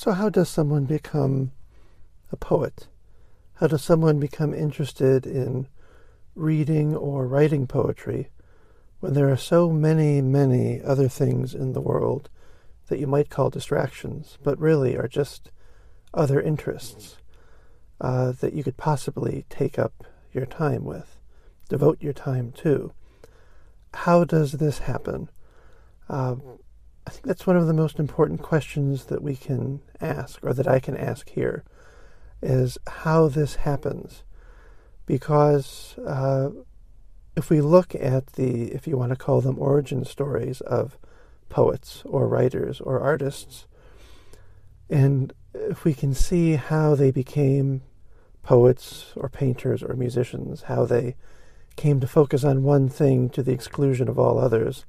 So, how does someone become a poet? How does someone become interested in reading or writing poetry when there are so many, many other things in the world that you might call distractions, but really are just other interests uh, that you could possibly take up your time with, devote your time to? How does this happen? Uh, I think that's one of the most important questions that we can ask, or that I can ask here, is how this happens. Because uh, if we look at the, if you want to call them origin stories of poets or writers or artists, and if we can see how they became poets or painters or musicians, how they came to focus on one thing to the exclusion of all others,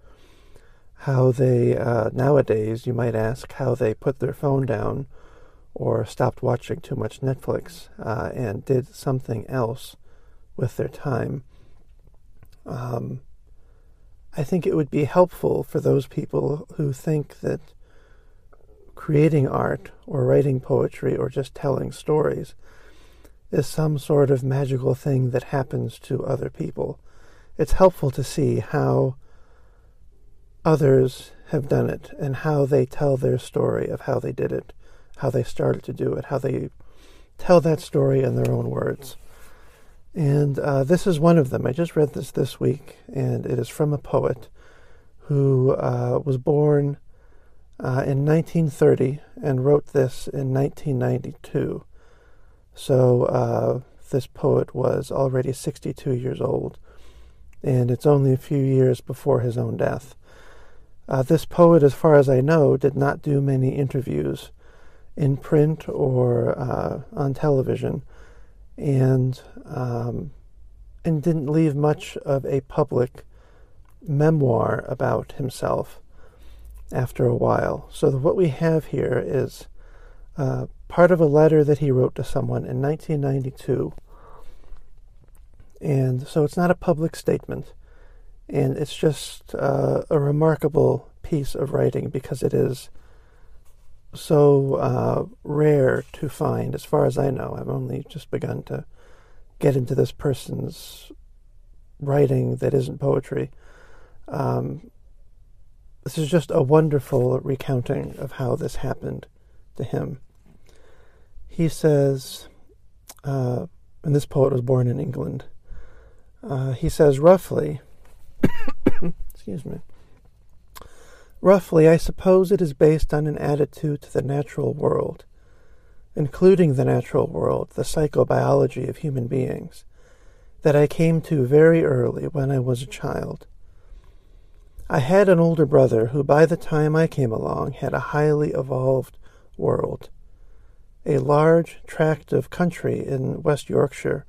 how they, uh, nowadays, you might ask, how they put their phone down or stopped watching too much Netflix uh, and did something else with their time. Um, I think it would be helpful for those people who think that creating art or writing poetry or just telling stories is some sort of magical thing that happens to other people. It's helpful to see how others have done it and how they tell their story of how they did it, how they started to do it, how they tell that story in their own words. And uh, this is one of them. I just read this this week, and it is from a poet who uh, was born uh, in 1930 and wrote this in 1992. So uh, this poet was already 62 years old, and it's only a few years before his own death. Uh, this poet, as far as I know, did not do many interviews in print or uh, on television, and um, and didn't leave much of a public memoir about himself after a while. So what we have here is uh, part of a letter that he wrote to someone in 1992, and so it's not a public statement and it's just uh, a remarkable piece of writing because it is so uh, rare to find, as far as I know. I've only just begun to get into this person's writing that isn't poetry. Um, this is just a wonderful recounting of how this happened to him. He says, uh, and this poet was born in England. Uh, he says roughly, Excuse me. Roughly, I suppose it is based on an attitude to the natural world, including the natural world, the psychobiology of human beings, that I came to very early when I was a child. I had an older brother who, by the time I came along, had a highly evolved world, a large tract of country in West Yorkshire,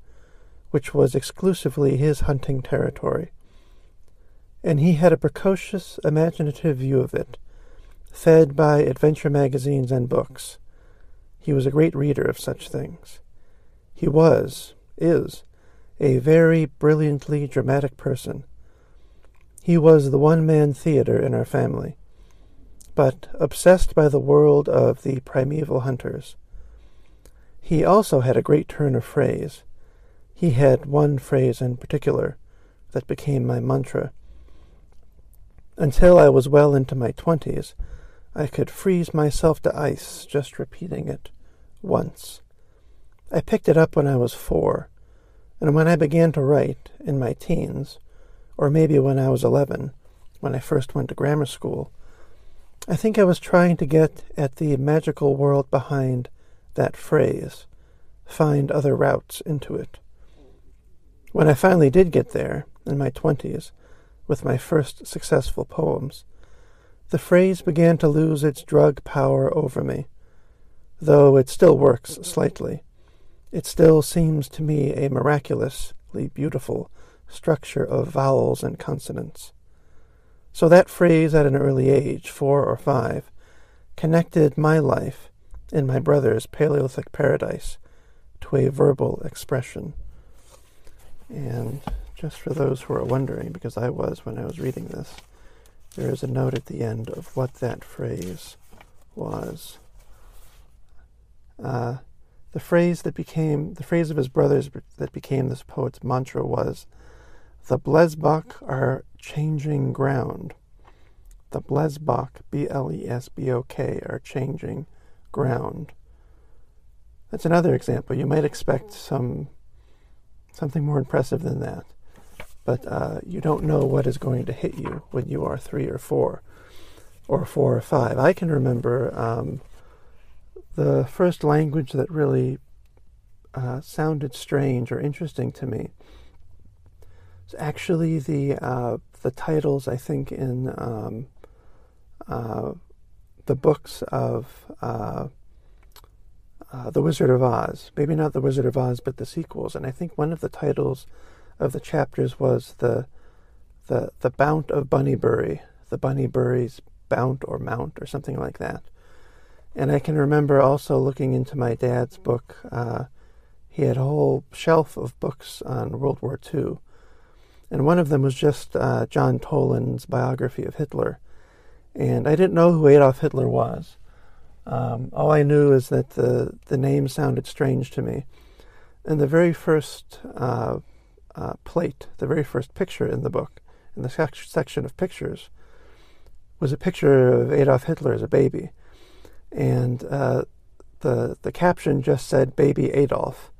which was exclusively his hunting territory and he had a precocious, imaginative view of it, fed by adventure magazines and books. He was a great reader of such things. He was, is, a very brilliantly dramatic person. He was the one man theater in our family, but obsessed by the world of the primeval hunters. He also had a great turn of phrase. He had one phrase in particular that became my mantra Until I was well into my twenties, I could freeze myself to ice just repeating it once. I picked it up when I was four, and when I began to write in my teens, or maybe when I was eleven, when I first went to grammar school, I think I was trying to get at the magical world behind that phrase, find other routes into it. When I finally did get there, in my twenties, with my first successful poems, the phrase began to lose its drug power over me, though it still works slightly. It still seems to me a miraculously beautiful structure of vowels and consonants. So that phrase at an early age, four or five, connected my life in my brother's Paleolithic paradise to a verbal expression. And just for those who are wondering, because I was when I was reading this, there is a note at the end of what that phrase was. Uh, the phrase that became the phrase of his brothers that became this poet's mantra was, "The Blesbok are changing ground." The Blesbok, B-L-E-S-B-O-K, are changing ground. That's another example. You might expect some something more impressive than that but uh, you don't know what is going to hit you when you are three or four, or four or five. I can remember um, the first language that really uh, sounded strange or interesting to me. It's actually the uh, the titles I think in um, uh, the books of uh, uh, the Wizard of Oz. Maybe not the Wizard of Oz, but the sequels. And I think one of the titles of the chapters was the the the Bount of Bunnybury, the Bunnybury's Bount or Mount or something like that. And I can remember also looking into my dad's book. Uh, he had a whole shelf of books on World War II, and one of them was just uh, John Toland's biography of Hitler. And I didn't know who Adolf Hitler was. Um, all I knew is that the the name sounded strange to me. And the very first uh, uh, plate, the very first picture in the book, in the sec- section of pictures, was a picture of Adolf Hitler as a baby, and uh, the the caption just said "Baby Adolf,"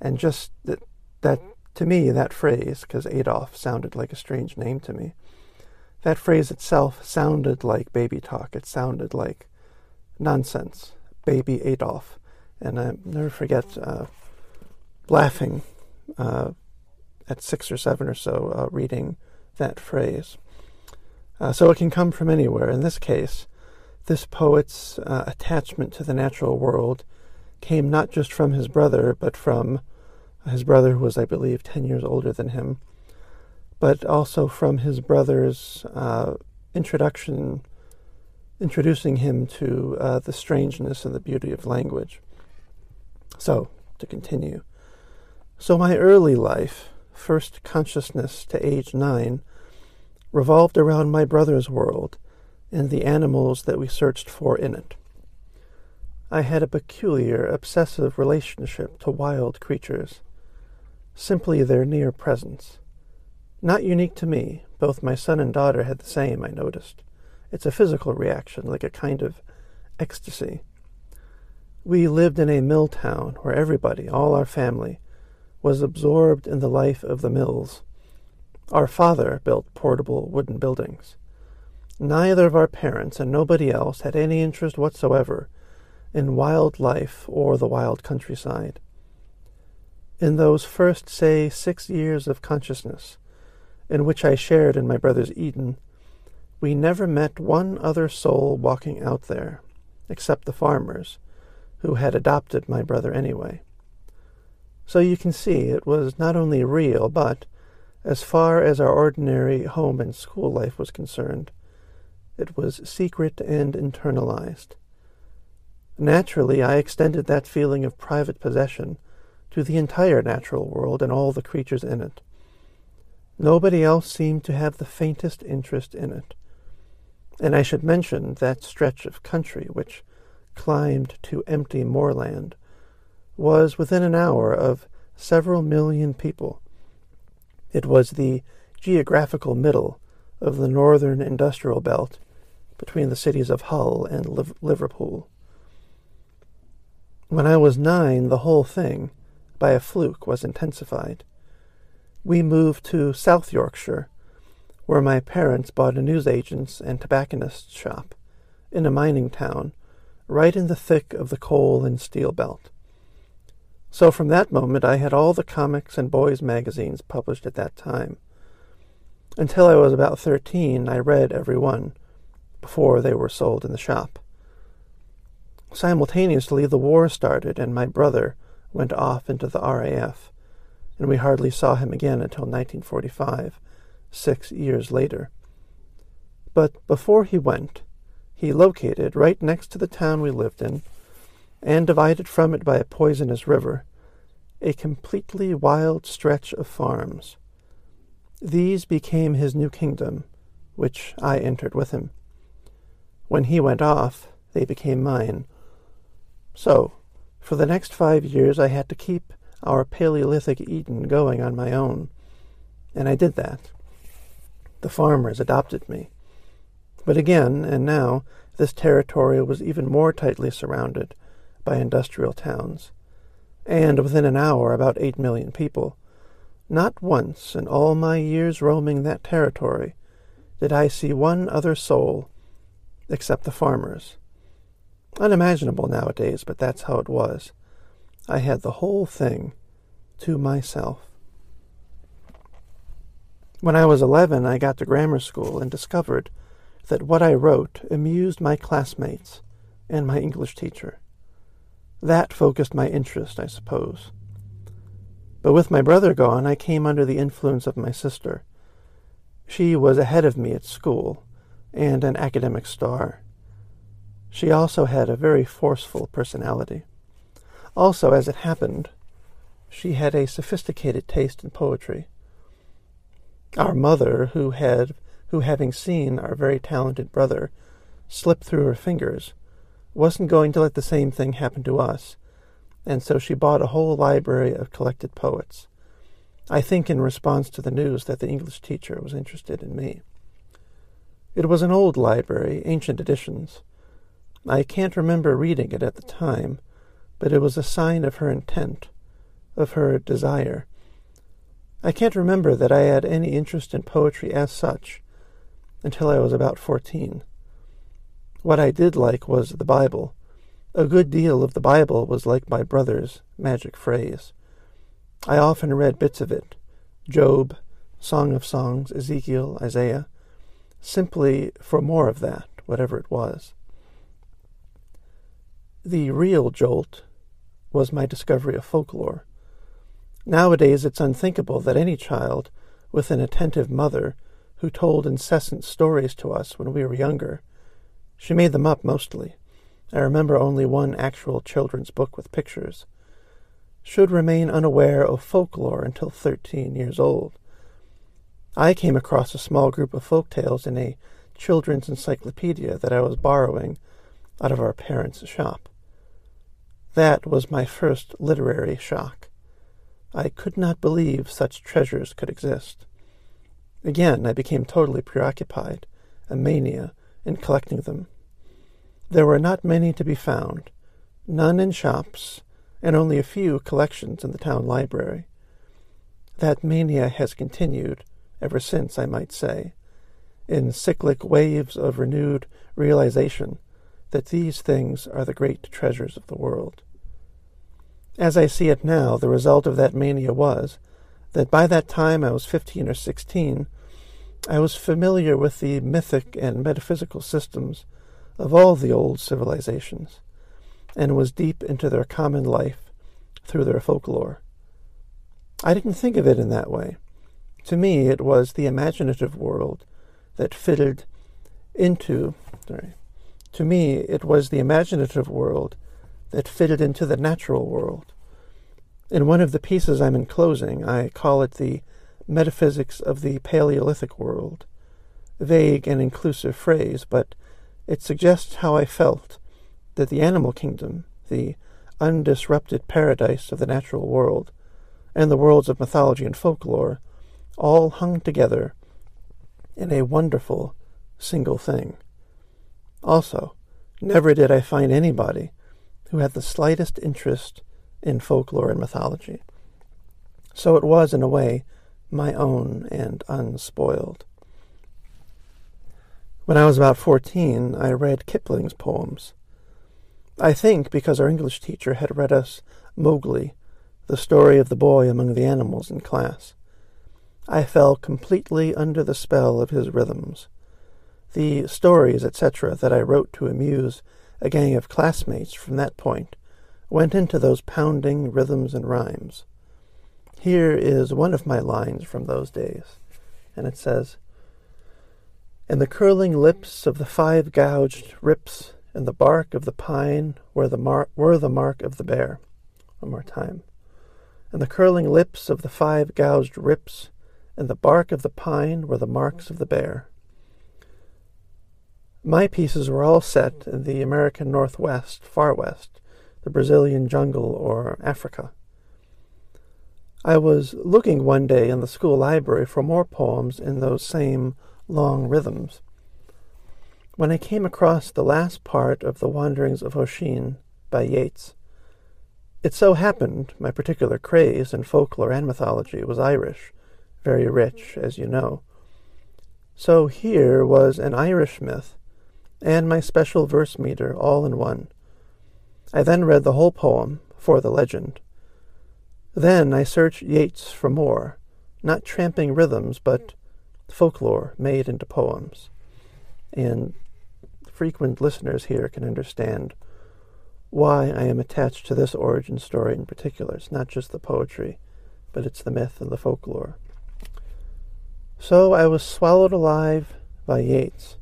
and just that, that to me that phrase, because Adolf sounded like a strange name to me, that phrase itself sounded like baby talk. It sounded like nonsense, baby Adolf, and I never forget uh, laughing uh, at six or seven or so uh, reading that phrase. Uh, so it can come from anywhere. In this case, this poet's uh, attachment to the natural world came not just from his brother, but from his brother, who was, I believe, 10 years older than him, but also from his brother's uh, introduction, introducing him to uh, the strangeness and the beauty of language. So, to continue. So, my early life, first consciousness to age nine revolved around my brother's world and the animals that we searched for in it. I had a peculiar, obsessive relationship to wild creatures, simply their near presence. Not unique to me, both my son and daughter had the same, I noticed. It's a physical reaction, like a kind of ecstasy. We lived in a mill town where everybody, all our family, was absorbed in the life of the mills. Our father built portable wooden buildings. Neither of our parents and nobody else had any interest whatsoever in wild life or the wild countryside. In those first, say, six years of consciousness, in which I shared in my brother's Eden, we never met one other soul walking out there, except the farmers, who had adopted my brother anyway. So you can see it was not only real, but, as far as our ordinary home and school life was concerned, it was secret and internalized. Naturally, I extended that feeling of private possession to the entire natural world and all the creatures in it. Nobody else seemed to have the faintest interest in it. And I should mention that stretch of country which climbed to empty moorland was within an hour of several million people. It was the geographical middle of the northern industrial belt between the cities of Hull and Liverpool. When I was nine, the whole thing, by a fluke, was intensified. We moved to South Yorkshire, where my parents bought a newsagent's and tobacconist's shop in a mining town, right in the thick of the coal and steel belt. So from that moment I had all the comics and boys' magazines published at that time. Until I was about thirteen, I read every one, before they were sold in the shop. Simultaneously, the war started, and my brother went off into the RAF, and we hardly saw him again until 1945, six years later. But before he went, he located, right next to the town we lived in, and divided from it by a poisonous river, a completely wild stretch of farms. These became his new kingdom, which I entered with him. When he went off, they became mine. So, for the next five years, I had to keep our Paleolithic Eden going on my own, and I did that. The farmers adopted me. But again, and now, this territory was even more tightly surrounded by industrial towns, and within an hour about eight million people. Not once in all my years roaming that territory did I see one other soul except the farmers. Unimaginable nowadays, but that's how it was. I had the whole thing to myself. When I was eleven, I got to grammar school and discovered that what I wrote amused my classmates and my English teacher. That focused my interest, I suppose. But with my brother gone, I came under the influence of my sister. She was ahead of me at school and an academic star. She also had a very forceful personality. Also, as it happened, she had a sophisticated taste in poetry. Our mother, who had who having seen our very talented brother slip through her fingers, wasn't going to let the same thing happen to us, and so she bought a whole library of collected poets. I think in response to the news that the English teacher was interested in me. It was an old library, ancient editions. I can't remember reading it at the time, but it was a sign of her intent, of her desire. I can't remember that I had any interest in poetry as such until I was about fourteen. What I did like was the Bible, a good deal of the Bible was like my brother's magic phrase. I often read bits of it Job, Song of Songs, Ezekiel, Isaiah, simply for more of that, whatever it was. The real jolt was my discovery of folklore. Nowadays, it's unthinkable that any child with an attentive mother who told incessant stories to us when we were younger, she made them up mostly, I remember only one actual children's book with pictures, should remain unaware of folklore until thirteen years old. I came across a small group of folk tales in a children's encyclopedia that I was borrowing out of our parents' shop. That was my first literary shock. I could not believe such treasures could exist. Again, I became totally preoccupied, a mania, in collecting them. There were not many to be found, none in shops, and only a few collections in the town library. That mania has continued ever since, I might say, in cyclic waves of renewed realization that these things are the great treasures of the world. As I see it now, the result of that mania was that by that time I was fifteen or sixteen, I was familiar with the mythic and metaphysical systems of all the old civilizations, and was deep into their common life through their folklore. I didn't think of it in that way. To me, it was the imaginative world that fitted into. Sorry. To me, it was the imaginative world that fitted into the natural world. In one of the pieces I'm enclosing, I call it the metaphysics of the Paleolithic world. Vague and inclusive phrase, but it suggests how I felt that the animal kingdom, the undisrupted paradise of the natural world, and the worlds of mythology and folklore all hung together in a wonderful single thing. Also, never did I find anybody who had the slightest interest in folklore and mythology. So it was, in a way, my own and unspoiled. When I was about fourteen, I read Kipling's poems. I think because our English teacher had read us Mowgli, the story of the boy among the animals in class. I fell completely under the spell of his rhythms. The stories, etc., that I wrote to amuse a gang of classmates from that point went into those pounding rhythms and rhymes. Here is one of my lines from those days, and it says, In the curling lips of the five gouged rips and the bark of the pine were the, mar- were the mark of the bear. One more time. And the curling lips of the five gouged rips and the bark of the pine were the marks of the bear. My pieces were all set in the American Northwest, far west, the Brazilian jungle, or Africa. I was looking one day in the school library for more poems in those same long rhythms. When I came across the last part of The Wanderings of Oisin by Yeats, it so happened my particular craze in folklore and mythology was Irish, very rich, as you know. So here was an Irish myth and my special verse meter all in one. I then read the whole poem for the legend. Then I searched Yeats for more, not tramping rhythms, but folklore made into poems. And frequent listeners here can understand why I am attached to this origin story in particular. It's not just the poetry, but it's the myth and the folklore. So I was swallowed alive by Yeats.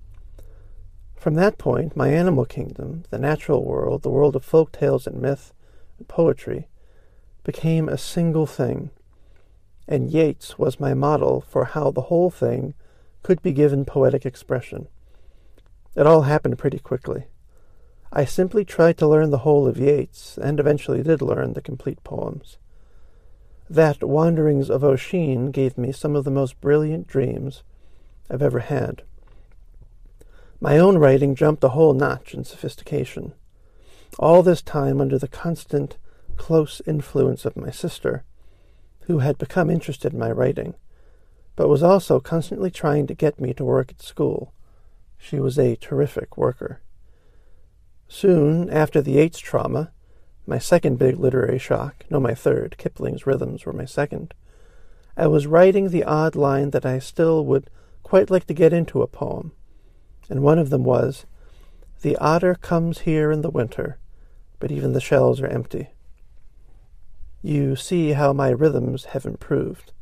From that point, my animal kingdom, the natural world, the world of folk tales and myth and poetry, became a single thing, and Yeats was my model for how the whole thing could be given poetic expression. It all happened pretty quickly. I simply tried to learn the whole of Yeats, and eventually did learn the complete poems. That Wanderings of Oisin gave me some of the most brilliant dreams I've ever had. My own writing jumped a whole notch in sophistication. All this time under the constant, close influence of my sister, who had become interested in my writing, but was also constantly trying to get me to work at school. She was a terrific worker. Soon after the Yeats trauma, my second big literary shock, no, my third, Kipling's Rhythms were my second, I was writing the odd line that I still would quite like to get into a poem, and one of them was, The otter comes here in the winter, but even the shells are empty. You see how my rhythms have improved,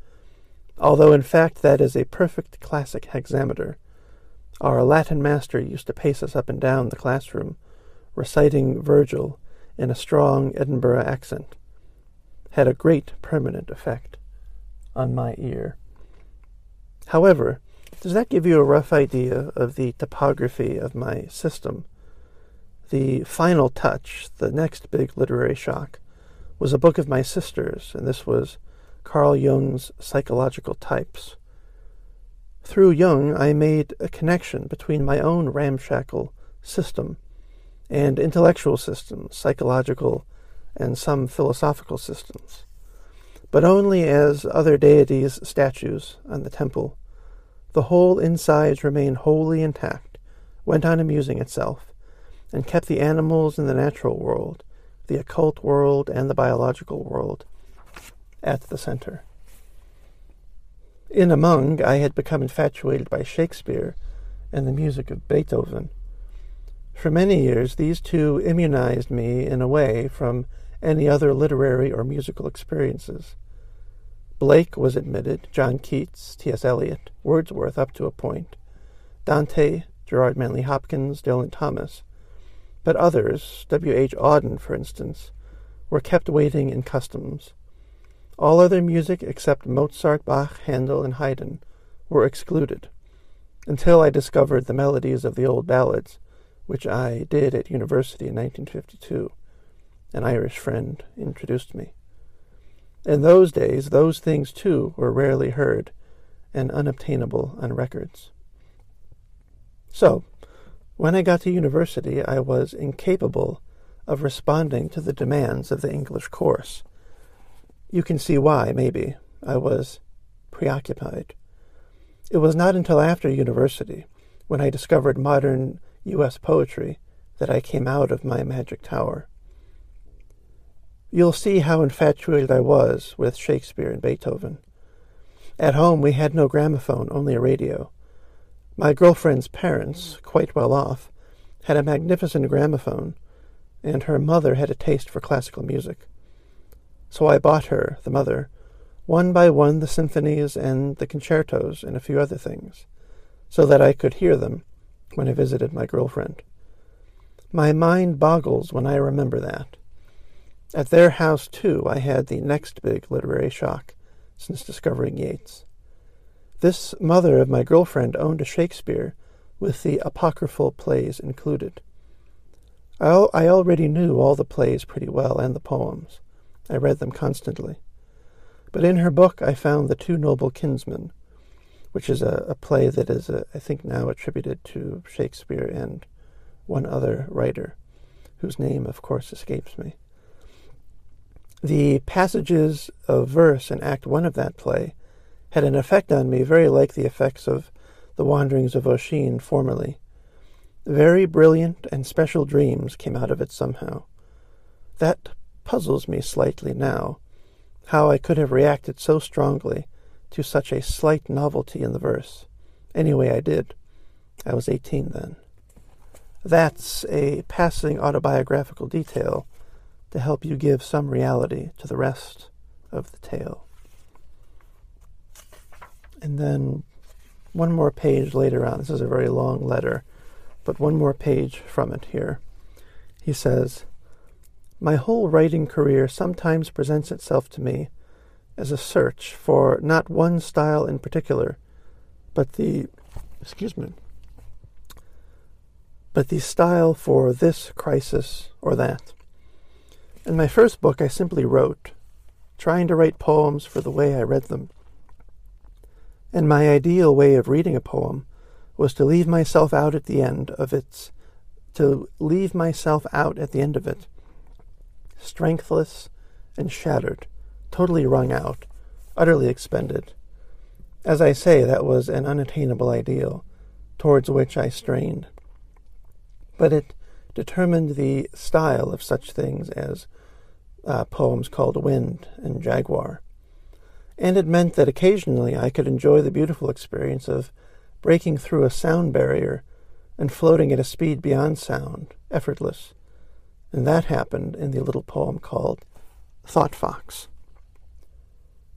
although in fact that is a perfect classic hexameter. Our Latin master used to pace us up and down the classroom, reciting Virgil in a strong Edinburgh accent, had a great permanent effect on my ear. However, does that give you a rough idea of the topography of my system? The final touch, the next big literary shock, was a book of my sister's, and this was Carl Jung's Psychological Types. Through Jung, I made a connection between my own ramshackle system and intellectual systems, psychological, and some philosophical systems, but only as other deities' statues on the temple. The whole insides remained wholly intact, went on amusing itself, and kept the animals in the natural world, the occult world, and the biological world at the center. In among, I had become infatuated by Shakespeare and the music of Beethoven for many years, these two immunized me in a way from any other literary or musical experiences. Blake was admitted, John Keats, T.S. Eliot, Wordsworth up to a point, Dante, Gerard Manley Hopkins, Dylan Thomas. But others, W. H. Auden, for instance, were kept waiting in customs. All other music except Mozart, Bach, Handel, and Haydn were excluded, until I discovered the melodies of the old ballads which I did at university in 1952. An Irish friend introduced me. In those days, those things too were rarely heard and unobtainable on records. So, when I got to university, I was incapable of responding to the demands of the English course. You can see why, maybe. I was preoccupied. It was not until after university, when I discovered modern U.S. poetry, that I came out of my magic tower. You'll see how infatuated I was with Shakespeare and Beethoven. At home, we had no gramophone, only a radio. My girlfriend's parents, quite well off, had a magnificent gramophone, and her mother had a taste for classical music. So I bought her, the mother, one by one the symphonies and the concertos and a few other things, so that I could hear them when I visited my girlfriend. My mind boggles when I remember that. At their house, too, I had the next big literary shock since discovering Yeats. This mother of my girlfriend owned a Shakespeare with the apocryphal plays included. I, al- I already knew all the plays pretty well and the poems. I read them constantly. But in her book I found The Two Noble Kinsmen, which is a, a play that is, a, I think, now attributed to Shakespeare and one other writer, whose name, of course, escapes me. The passages of verse in Act One of that play had an effect on me very like the effects of the wanderings of Oisin formerly. Very brilliant and special dreams came out of it somehow. That puzzles me slightly now, how I could have reacted so strongly to such a slight novelty in the verse. Anyway, I did. I was eighteen then. That's a passing autobiographical detail to help you give some reality to the rest of the tale. And then one more page later on, this is a very long letter, but one more page from it here. He says, My whole writing career sometimes presents itself to me as a search for not one style in particular, but the, excuse me, but the style for this crisis or that. In my first book, I simply wrote, trying to write poems for the way I read them. And my ideal way of reading a poem was to leave myself out at the end of its, to leave myself out at the end of it, strengthless and shattered, totally wrung out, utterly expended. As I say, that was an unattainable ideal, towards which I strained. But it determined the style of such things as uh, poems called Wind and Jaguar. And it meant that occasionally I could enjoy the beautiful experience of breaking through a sound barrier and floating at a speed beyond sound, effortless. And that happened in the little poem called Thought Fox.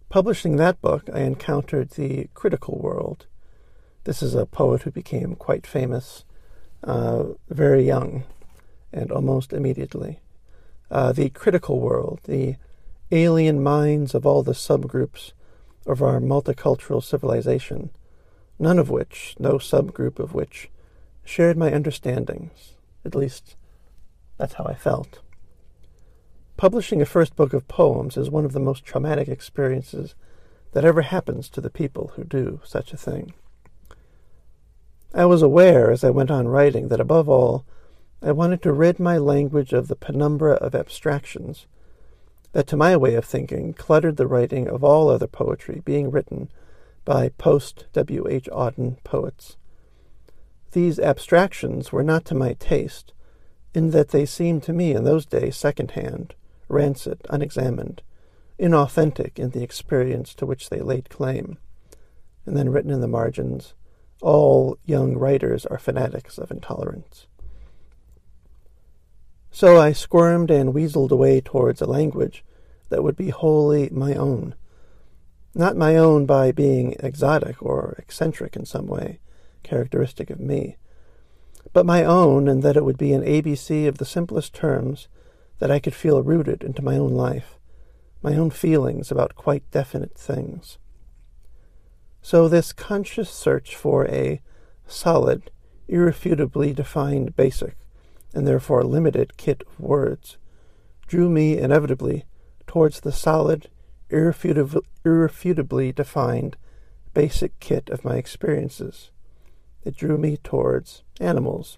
Publishing that book, I encountered the critical world. This is a poet who became quite famous uh, very young and almost immediately. Uh, the critical world, the alien minds of all the subgroups of our multicultural civilization, none of which, no subgroup of which, shared my understandings. At least, that's how I felt. Publishing a first book of poems is one of the most traumatic experiences that ever happens to the people who do such a thing. I was aware as I went on writing that above all, I wanted to rid my language of the penumbra of abstractions that, to my way of thinking, cluttered the writing of all other poetry being written by post W. H. Auden poets. These abstractions were not to my taste, in that they seemed to me in those days second hand, rancid, unexamined, inauthentic in the experience to which they laid claim. And then written in the margins, all young writers are fanatics of intolerance. So I squirmed and weaseled away towards a language that would be wholly my own. Not my own by being exotic or eccentric in some way, characteristic of me, but my own in that it would be an ABC of the simplest terms that I could feel rooted into my own life, my own feelings about quite definite things. So this conscious search for a solid, irrefutably defined basic and therefore limited kit of words, drew me inevitably towards the solid, irrefutably, irrefutably defined basic kit of my experiences, It drew me towards animals,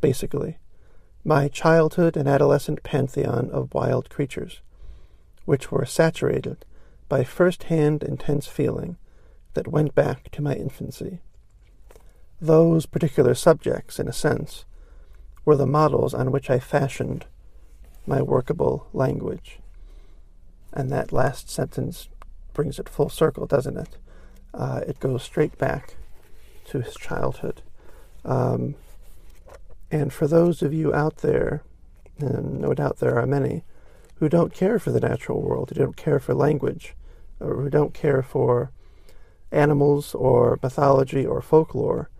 basically, my childhood and adolescent pantheon of wild creatures, which were saturated by first hand intense feeling that went back to my infancy. Those particular subjects, in a sense, were the models on which I fashioned my workable language. And that last sentence brings it full circle, doesn't it? Uh, it goes straight back to his childhood. Um, and for those of you out there, and no doubt there are many, who don't care for the natural world, who don't care for language, or who don't care for animals or mythology or folklore,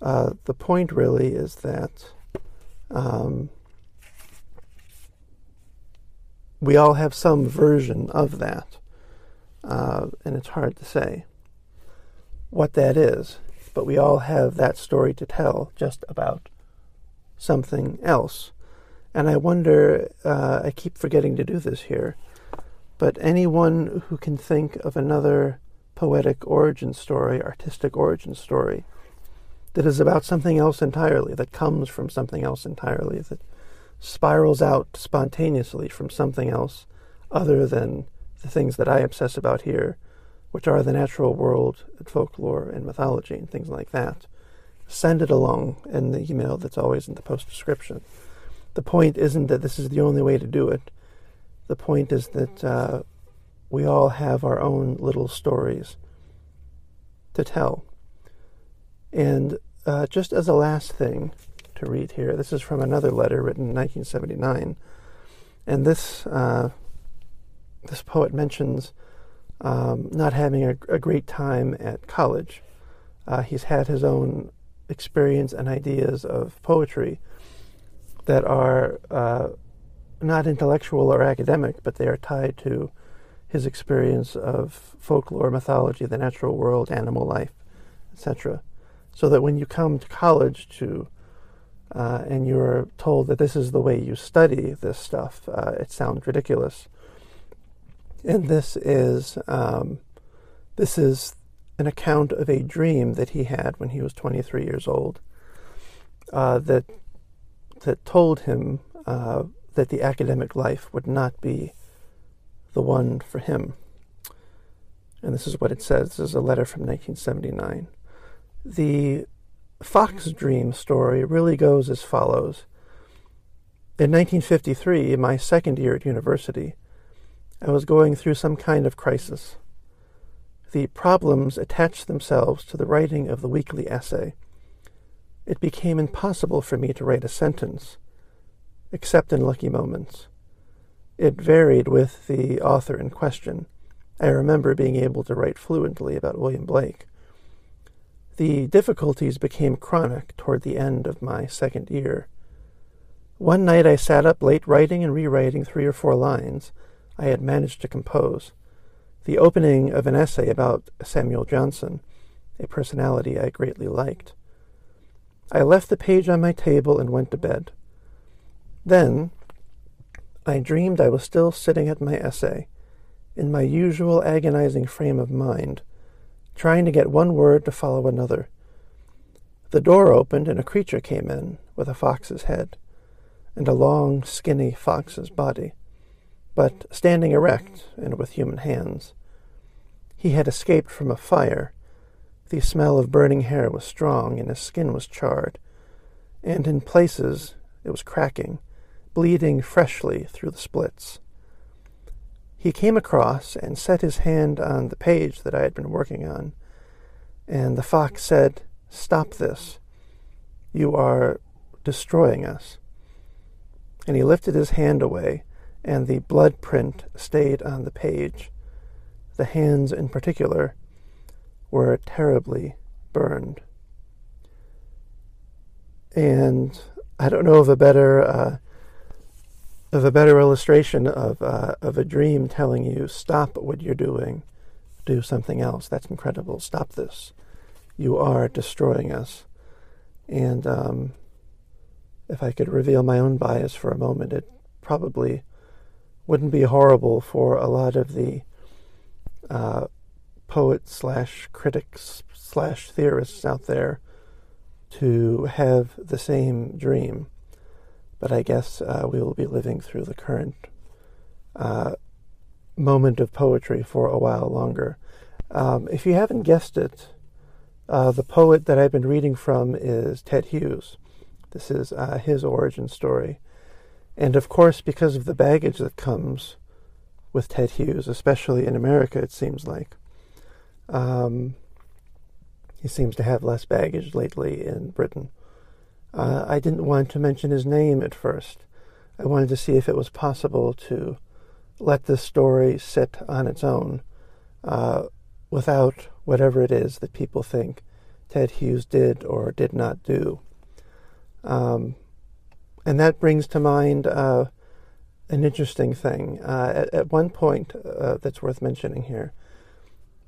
uh, the point really is that um, we all have some version of that, uh, and it's hard to say what that is, but we all have that story to tell just about something else. And I wonder, uh, I keep forgetting to do this here, but anyone who can think of another poetic origin story, artistic origin story, that is about something else entirely, that comes from something else entirely, that spirals out spontaneously from something else other than the things that I obsess about here, which are the natural world and folklore and mythology and things like that send it along in the email that's always in the post description. The point isn't that this is the only way to do it. The point is that uh, we all have our own little stories to tell. And uh, just as a last thing to read here, this is from another letter written in 1979. And this, uh, this poet mentions um, not having a, a, great time at college. Uh, he's had his own experience and ideas of poetry that are uh, not intellectual or academic, but they are tied to his experience of folklore, mythology, the natural world, animal life, etc. So that when you come to college to uh, and you're told that this is the way you study this stuff, uh, it sounds ridiculous. And this is um, this is an account of a dream that he had when he was 23 years old uh, that that told him uh, that the academic life would not be the one for him. And this is what it says. This is a letter from 1979. The Fox Dream story really goes as follows. In 1953, in my second year at university, I was going through some kind of crisis the problems attached themselves to the writing of the weekly essay. It became impossible for me to write a sentence, except in lucky moments. It varied with the author in question. I remember being able to write fluently about William Blake. The difficulties became chronic toward the end of my second year. One night I sat up late writing and rewriting three or four lines I had managed to compose the opening of an essay about Samuel Johnson, a personality I greatly liked. I left the page on my table and went to bed. Then I dreamed I was still sitting at my essay, in my usual agonizing frame of mind, trying to get one word to follow another. The door opened and a creature came in with a fox's head and a long, skinny fox's body but standing erect and with human hands. He had escaped from a fire. The smell of burning hair was strong, and his skin was charred, and in places it was cracking, bleeding freshly through the splits. He came across and set his hand on the page that I had been working on, and the fox said, Stop this. You are destroying us. And he lifted his hand away and the blood print stayed on the page. The hands, in particular, were terribly burned. And I don't know of a better uh, of a better illustration of uh, of a dream telling you stop what you're doing, do something else. That's incredible. Stop this. You are destroying us. And um, if I could reveal my own bias for a moment, it probably wouldn't be horrible for a lot of the uh, poets slash critics slash theorists out there to have the same dream. But I guess uh, we will be living through the current uh, moment of poetry for a while longer. Um, if you haven't guessed it, uh, the poet that I've been reading from is Ted Hughes. This is uh, his origin story. And of course, because of the baggage that comes with Ted Hughes, especially in America, it seems like, um, he seems to have less baggage lately in Britain. Uh, I didn't want to mention his name at first. I wanted to see if it was possible to let this story sit on its own uh, without whatever it is that people think Ted Hughes did or did not do. Um, and that brings to mind uh, an interesting thing. Uh, at, at, one point uh, that's worth mentioning here,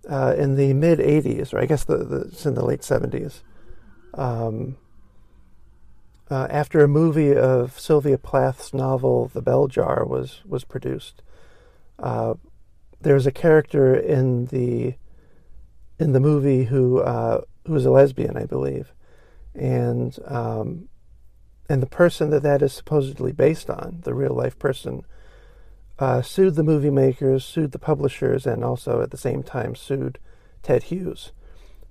uh, in the mid 80s, or I guess the, the, it's in the late 70s, um, uh, after a movie of Sylvia Plath's novel *The Bell Jar* was was produced, uh, there's a character in the in the movie who uh, who is a lesbian, I believe, and um, and the person that that is supposedly based on, the real life person, uh, sued the movie makers, sued the publishers, and also at the same time sued Ted Hughes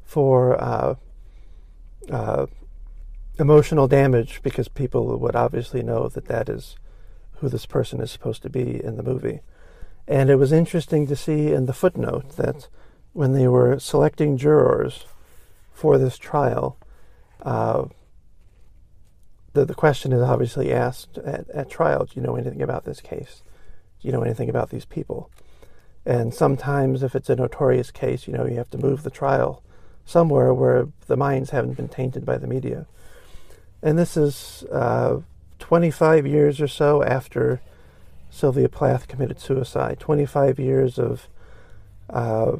for uh, uh, emotional damage because people would obviously know that that is who this person is supposed to be in the movie. And it was interesting to see in the footnote that when they were selecting jurors for this trial, uh, the, the question is obviously asked at, at trial Do you know anything about this case? Do you know anything about these people? And sometimes, if it's a notorious case, you know, you have to move the trial somewhere where the minds haven't been tainted by the media. And this is uh, 25 years or so after Sylvia Plath committed suicide. 25 years of uh,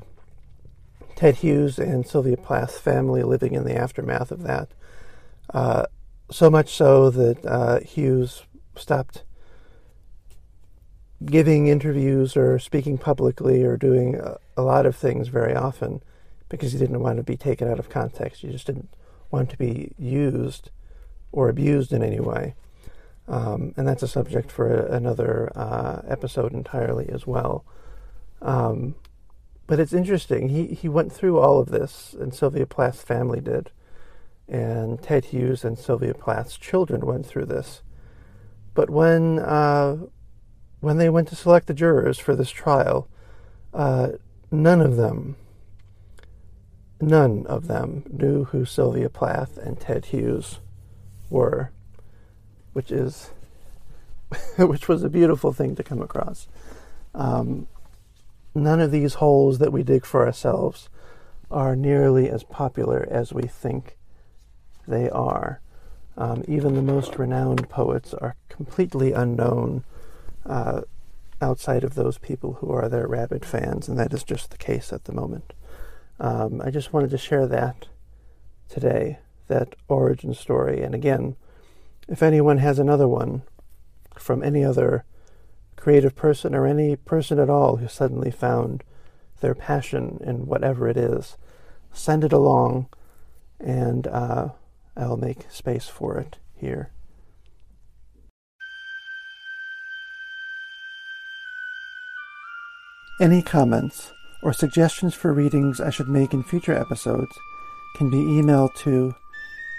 Ted Hughes and Sylvia Plath's family living in the aftermath of that. Uh, so much so that uh, Hughes stopped giving interviews or speaking publicly or doing a, a, lot of things very often because he didn't want to be taken out of context. He just didn't want to be used or abused in any way. Um, and that's a subject for a, another uh, episode entirely as well. Um, but it's interesting. He he went through all of this, and Sylvia Plath's family did, and Ted Hughes and Sylvia Plath's children went through this. But when uh, when they went to select the jurors for this trial, uh, none of them, none of them knew who Sylvia Plath and Ted Hughes were, which is which was a beautiful thing to come across. Um, none of these holes that we dig for ourselves are nearly as popular as we think they are. Um, even the most renowned poets are completely unknown uh, outside of those people who are their rabid fans, and that is just the case at the moment. Um, I just wanted to share that today that origin story. And again, if anyone has another one from any other creative person or any person at all who suddenly found their passion in whatever it is, send it along and uh, I'll make space for it here. Any comments or suggestions for readings I should make in future episodes can be emailed to